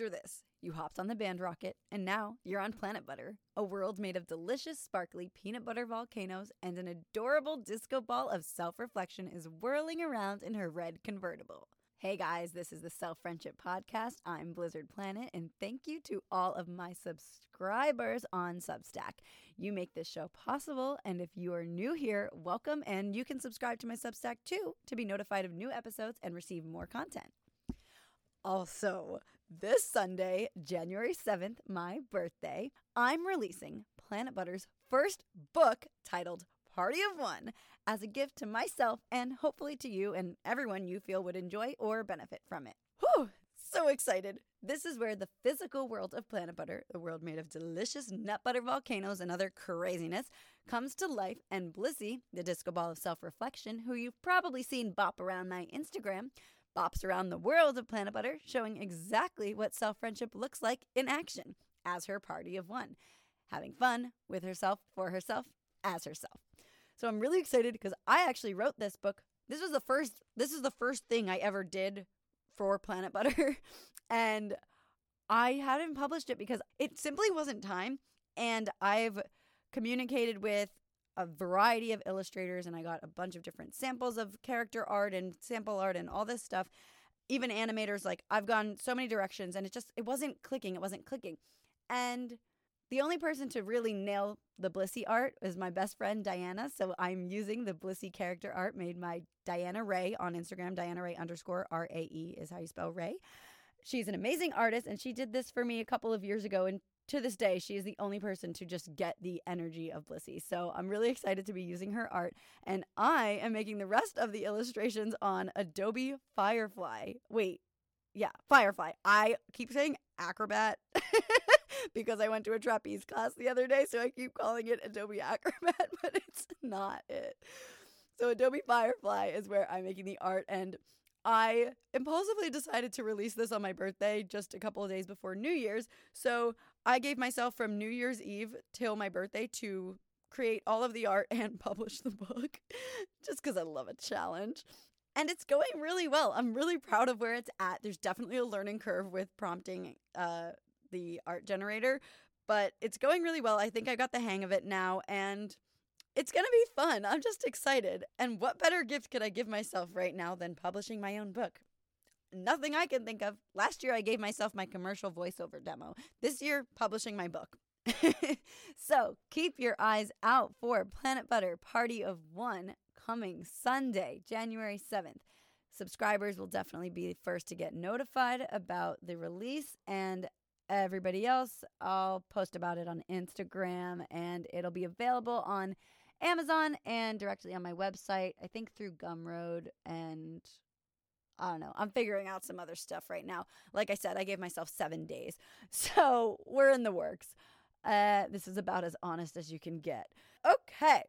Picture this you hopped on the band rocket, and now you're on Planit Butter, a world made of delicious, sparkly peanut butter volcanoes, and an adorable disco ball of self reflection is whirling around in her red convertible. Hey guys, this is the Self Friendship Podcast. I'm Blizzard Planet, and thank you to all of my subscribers on Substack. You make this show possible, and if you are new here, welcome, and you can subscribe to my Substack too to be notified of new episodes and receive more content. Also, this Sunday, January 7th, my birthday, I'm releasing Planit Butter's first book titled Party of One as a gift to myself and hopefully to you and everyone you feel would enjoy or benefit from it. Whew, so excited! This is where the physical world of Planit Butter, the world made of delicious nut butter volcanoes and other craziness, comes to life, and Blissy, the disco ball of self reflection, who you've probably seen bop around my Instagram, bops around the world of Planit Butter, showing exactly what self friendship looks like in action as her party of one, having fun with herself, for herself, as herself. So I'm really excited because I actually wrote this book. This was the first this is the first thing I ever did for Planit Butter and I hadn't published it because it simply wasn't time and I've communicated with a variety of illustrators and I got a bunch of different samples of character art and sample art and all this stuff. Even animators, like I've gone so many directions and it just it wasn't clicking, it wasn't clicking. And the only person to really nail the Blissy art is my best friend Diana. So I'm using the Blissy character art made by Diana Ray on Instagram. Diana Ray underscore R A E is how you spell Ray. She's an amazing artist and she did this for me a couple of years ago and to this day, she is the only person to just get the energy of Blissy. So I'm really excited to be using her art. And I am making the rest of the illustrations on Adobe Firefly. Wait, yeah, Firefly. I keep saying Acrobat because I went to a trapeze class the other day. So I keep calling it Adobe Acrobat, but it's not it. So Adobe Firefly is where I'm making the art. And I impulsively decided to release this on my birthday just a couple of days before New Year's. So I gave myself from New Year's Eve till my birthday to create all of the art and publish the book just because I love a challenge. And it's going really well. I'm really proud of where it's at. There's definitely a learning curve with prompting uh, the art generator, but it's going really well. I think I got the hang of it now. And it's going to be fun. I'm just excited. And what better gift could I give myself right now than publishing my own book? Nothing I can think of. Last year, I gave myself my commercial voiceover demo. This year, publishing my book. so keep your eyes out for Planit Butter Party of One coming Sunday, January 7th. Subscribers will definitely be the first to get notified about the release, and everybody else, I'll post about it on Instagram and it'll be available on Amazon and directly on my website. I think through Gumroad and I don't know. I'm figuring out some other stuff right now. Like I said, I gave myself seven days. So we're in the works. Uh, this is about as honest as you can get. Okay.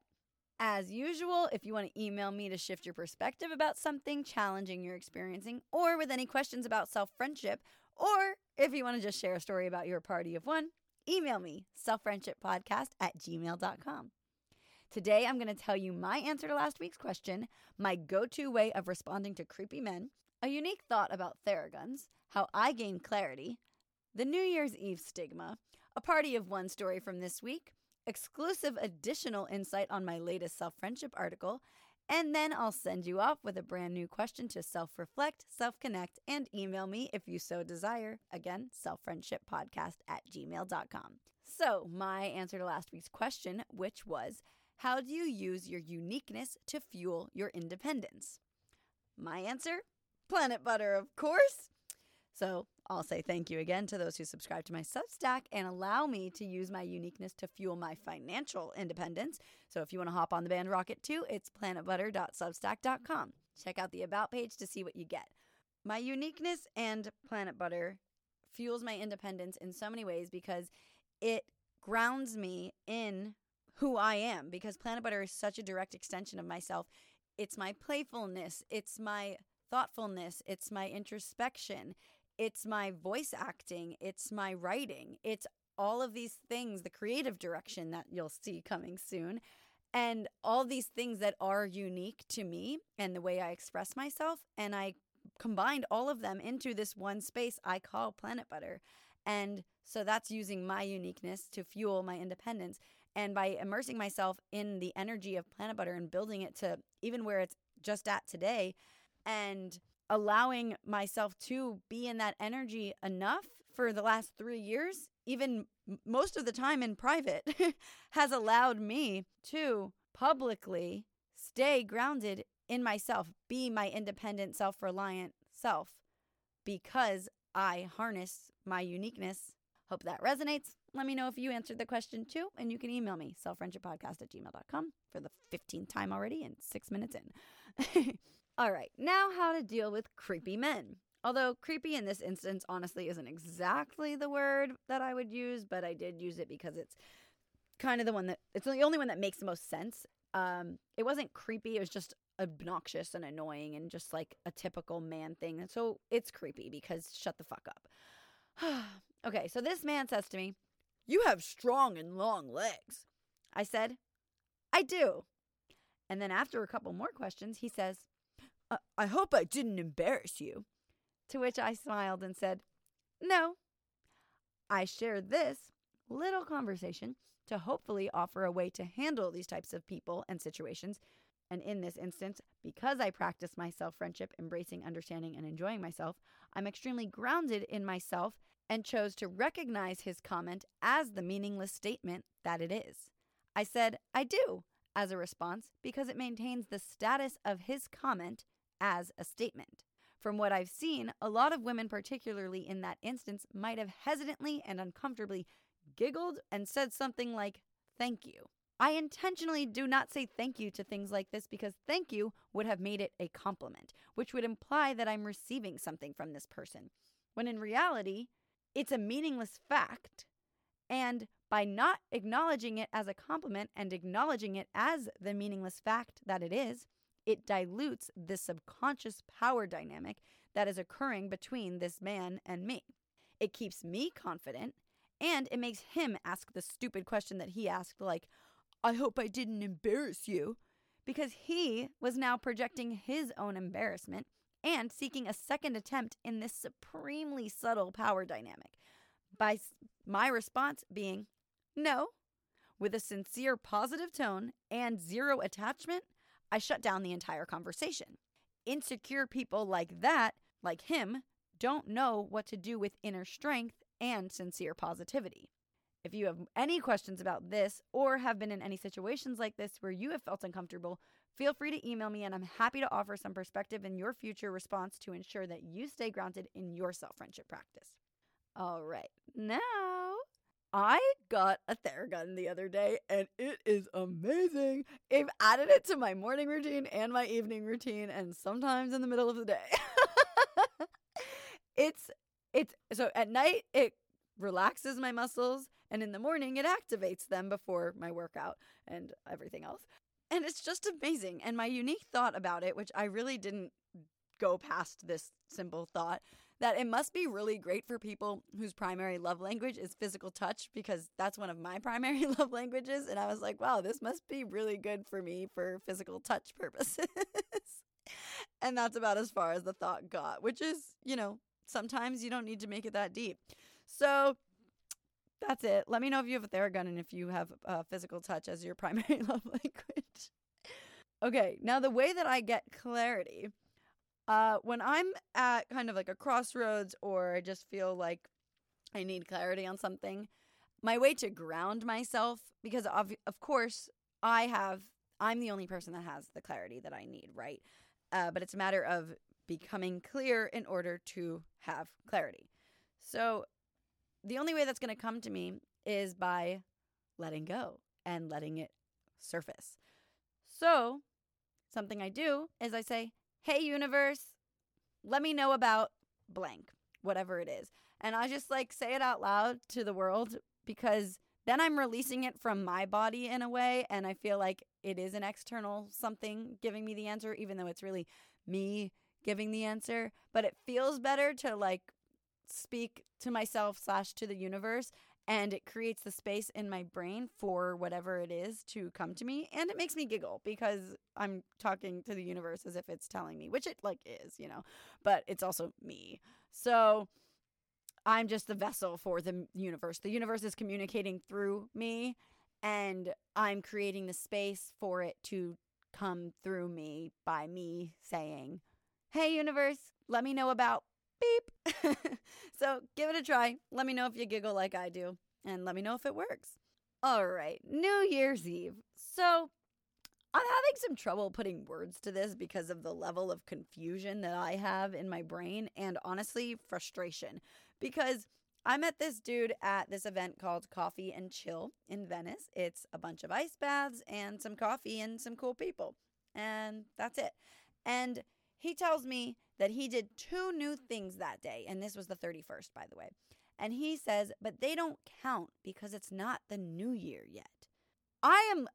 As usual, if you want to email me to shift your perspective about something challenging you're experiencing, or with any questions about self friendship, or if you want to just share a story about your party of one, email me, selffriendshippodcast at gmail.com. Today, I'm going to tell you my answer to last week's question, my go to way of responding to creepy men, a unique thought about Theraguns, how I gained clarity, the New Year's Eve stigma, a party of one story from this week, exclusive additional insight on my latest self friendship article, and then I'll send you off with a brand new question to self reflect, self connect, and email me if you so desire. Again, selffriendshippodcast at gmail.com. So, my answer to last week's question, which was How do you use your uniqueness to fuel your independence? My answer Planit Butter, of course. So I'll say thank you again to those who subscribe to my Substack and allow me to use my uniqueness to fuel my financial independence. So if you want to hop on the band rocket too, it's planitbutter.substack.com. Check out the About page to see what you get. My uniqueness and Planit Butter fuels my independence in so many ways because it grounds me in who I am because Planit Butter is such a direct extension of myself. It's my playfulness, it's my thoughtfulness, it's my introspection, it's my voice acting, it's my writing, it's all of these things, the creative direction that you'll see coming soon, and all these things that are unique to me and the way I express myself. And I combined all of them into this one space I call Planit Butter. And so that's using my uniqueness to fuel my independence. And by immersing myself in the energy of Planit Butter and building it to even where it's just at today and allowing myself to be in that energy enough for the last three years, even most of the time in private, has allowed me to publicly stay grounded in myself, be my independent, self reliant self because I harness my uniqueness. Hope that resonates. Let me know if you answered the question too, and you can email me, selffriendshipodcast at gmail.com for the 15th time already and six minutes in. All right, now how to deal with creepy men. Although creepy in this instance, honestly, isn't exactly the word that I would use, but I did use it because it's kind of the one that it's the only one that makes the most sense. Um, it wasn't creepy; it was just obnoxious and annoying and just like a typical man thing. And so it's creepy because shut the fuck up. okay, so this man says to me, "You have strong and long legs." I said, "I do." And then after a couple more questions, he says, I hope I didn't embarrass you. To which I smiled and said, No. I shared this little conversation to hopefully offer a way to handle these types of people and situations. And in this instance, because I practice my self friendship, embracing, understanding, and enjoying myself, I'm extremely grounded in myself and chose to recognize his comment as the meaningless statement that it is. I said, I do, as a response, because it maintains the status of his comment as a statement. From what I've seen, a lot of women, particularly in that instance, might have hesitantly and uncomfortably giggled and said something like, Thank you. I intentionally do not say thank you to things like this because thank you would have made it a compliment, which would imply that I'm receiving something from this person. When in reality, it's a meaningless fact. And by not acknowledging it as a compliment and acknowledging it as the meaningless fact that it is, it dilutes the subconscious power dynamic that is occurring between this man and me. It keeps me confident and it makes him ask the stupid question that he asked, like, I hope I didn't embarrass you, because he was now projecting his own embarrassment and seeking a second attempt in this supremely subtle power dynamic. By my response being, no, with a sincere positive tone and zero attachment, I shut down the entire conversation. Insecure people like that, like him, don't know what to do with inner strength and sincere positivity. If you have any questions about this or have been in any situations like this where you have felt uncomfortable, feel free to email me and I'm happy to offer some perspective in your future response to ensure that you stay grounded in your self friendship practice. All right, now I got a Theragun the other day and it is amazing. I've added it to my morning routine and my evening routine and sometimes in the middle of the day. it's it's so at night it relaxes my muscles and in the morning it activates them before my workout and everything else. And it's just amazing. And my unique thought about it, which I really didn't go past this simple thought, that it must be really great for people whose primary love language is physical touch because that's one of my primary love languages. And I was like, wow, this must be really good for me for physical touch purposes. and that's about as far as the thought got, which is, you know, sometimes you don't need to make it that deep. So that's it. Let me know if you have a Theragun and if you have uh, physical touch as your primary love language. okay, now the way that I get clarity uh, when I'm at kind of like a crossroads or I just feel like I need clarity on something, my way to ground myself, because of, of course I have, I'm the only person that has the clarity that I need, right? Uh, but it's a matter of becoming clear in order to have clarity. So the only way that's going to come to me is by letting go and letting it surface. So something I do is I say, hey, universe, let me know about blank, whatever it is. And I just like say it out loud to the world because then I'm releasing it from my body in a way. And I feel like it is an external something giving me the answer, even though it's really me giving the answer. But it feels better to like speak to myself slash to the universe and it creates the space in my brain for whatever it is to come to me and it makes me giggle because i'm talking to the universe as if it's telling me which it like is you know but it's also me. So i'm just the vessel for the universe. The universe is communicating through me and i'm creating the space for it to come through me by me saying hey universe let me know about beep. so give it a try. Let me know if you giggle like I do, and let me know if it works. All right, New Year's Eve. So I'm having some trouble putting words to this because of the level of confusion that I have in my brain and honestly, frustration. Because I met this dude at this event called Coffee and Chill in Venice. It's a bunch of ice baths and some coffee and some cool people. And that's it. And he tells me that he did two new things that day. And this was the 31st, by the way. And he says, but they don't count because it's not the new year yet. I am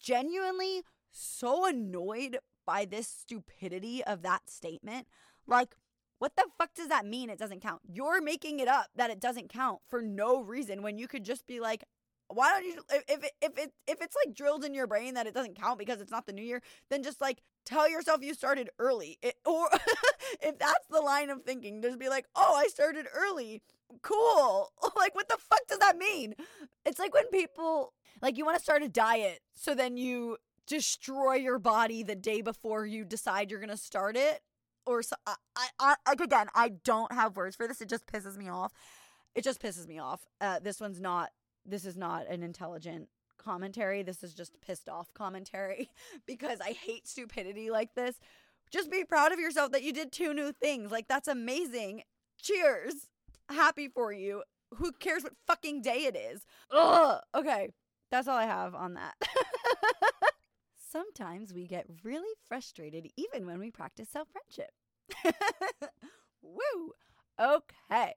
genuinely so annoyed by this stupidity of that statement. Like, what the fuck does that mean? It doesn't count. You're making it up that it doesn't count for no reason when you could just be like, why don't you if if it, if it if it's like drilled in your brain that it doesn't count because it's not the new year, then just like tell yourself you started early. It, or if that's the line of thinking, just be like, "Oh, I started early." Cool. Like what the fuck does that mean? It's like when people like you want to start a diet, so then you destroy your body the day before you decide you're going to start it or so I, I, I again, I don't have words for this. It just pisses me off. It just pisses me off. Uh, this one's not this is not an intelligent commentary. This is just pissed off commentary because I hate stupidity like this. Just be proud of yourself that you did two new things. Like, that's amazing. Cheers. Happy for you. Who cares what fucking day it is? Ugh. Okay. That's all I have on that. Sometimes we get really frustrated even when we practice self friendship. Woo. Okay.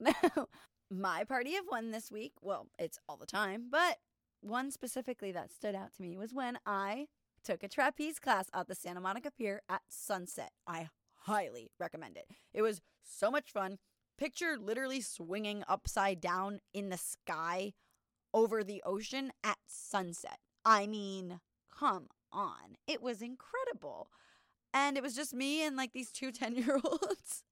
Now, my party of one this week, well, it's all the time, but one specifically that stood out to me was when I took a trapeze class at the Santa Monica Pier at sunset. I highly recommend it. It was so much fun. Picture literally swinging upside down in the sky over the ocean at sunset. I mean, come on. It was incredible. And it was just me and like these two 10 year olds.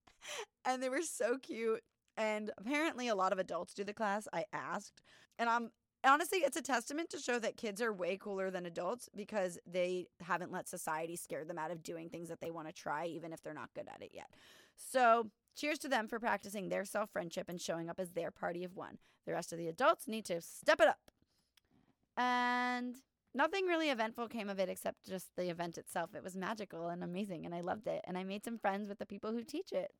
and they were so cute. And apparently, a lot of adults do the class. I asked. And I'm honestly, it's a testament to show that kids are way cooler than adults because they haven't let society scare them out of doing things that they want to try, even if they're not good at it yet. So, cheers to them for practicing their self friendship and showing up as their party of one. The rest of the adults need to step it up. And nothing really eventful came of it except just the event itself. It was magical and amazing, and I loved it. And I made some friends with the people who teach it.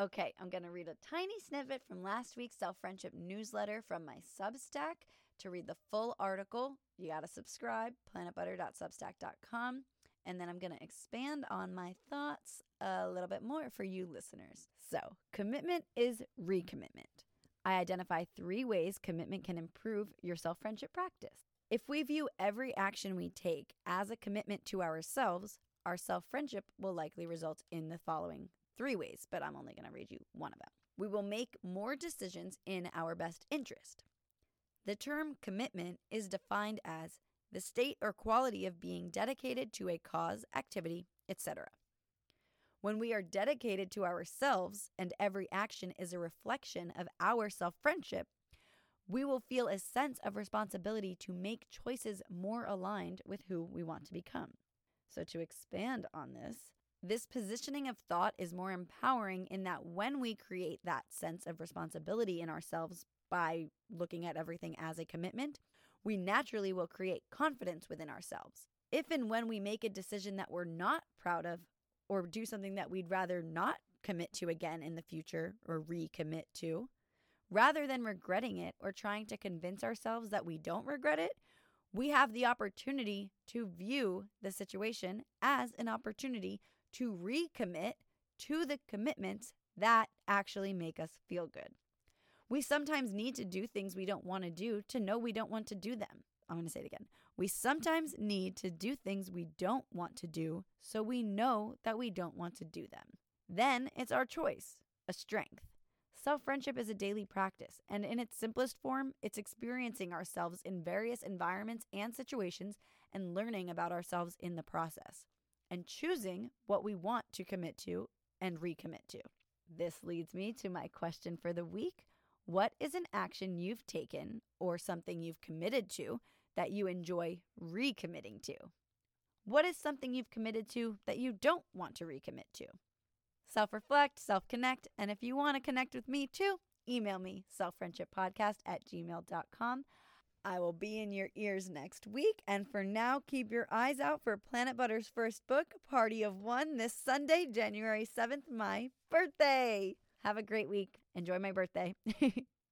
Okay, I'm going to read a tiny snippet from last week's self friendship newsletter from my Substack. To read the full article, you got to subscribe, planitbutter.substack.com. And then I'm going to expand on my thoughts a little bit more for you listeners. So, commitment is recommitment. I identify three ways commitment can improve your self friendship practice. If we view every action we take as a commitment to ourselves, our self friendship will likely result in the following three ways, but I'm only going to read you one of them. We will make more decisions in our best interest. The term commitment is defined as the state or quality of being dedicated to a cause, activity, etc. When we are dedicated to ourselves and every action is a reflection of our self friendship, we will feel a sense of responsibility to make choices more aligned with who we want to become. So, to expand on this, this positioning of thought is more empowering in that when we create that sense of responsibility in ourselves by looking at everything as a commitment, we naturally will create confidence within ourselves. If and when we make a decision that we're not proud of or do something that we'd rather not commit to again in the future or recommit to, rather than regretting it or trying to convince ourselves that we don't regret it, we have the opportunity to view the situation as an opportunity to recommit to the commitments that actually make us feel good. We sometimes need to do things we don't want to do to know we don't want to do them. I'm going to say it again. We sometimes need to do things we don't want to do so we know that we don't want to do them. Then it's our choice, a strength. Self friendship is a daily practice, and in its simplest form, it's experiencing ourselves in various environments and situations and learning about ourselves in the process, and choosing what we want to commit to and recommit to. This leads me to my question for the week What is an action you've taken or something you've committed to that you enjoy recommitting to? What is something you've committed to that you don't want to recommit to? Self reflect, self connect, and if you want to connect with me too, email me selffriendshippodcast at gmail.com. I will be in your ears next week. And for now, keep your eyes out for Planit Butter's first book, Party of One, this Sunday, January 7th, my birthday. Have a great week. Enjoy my birthday.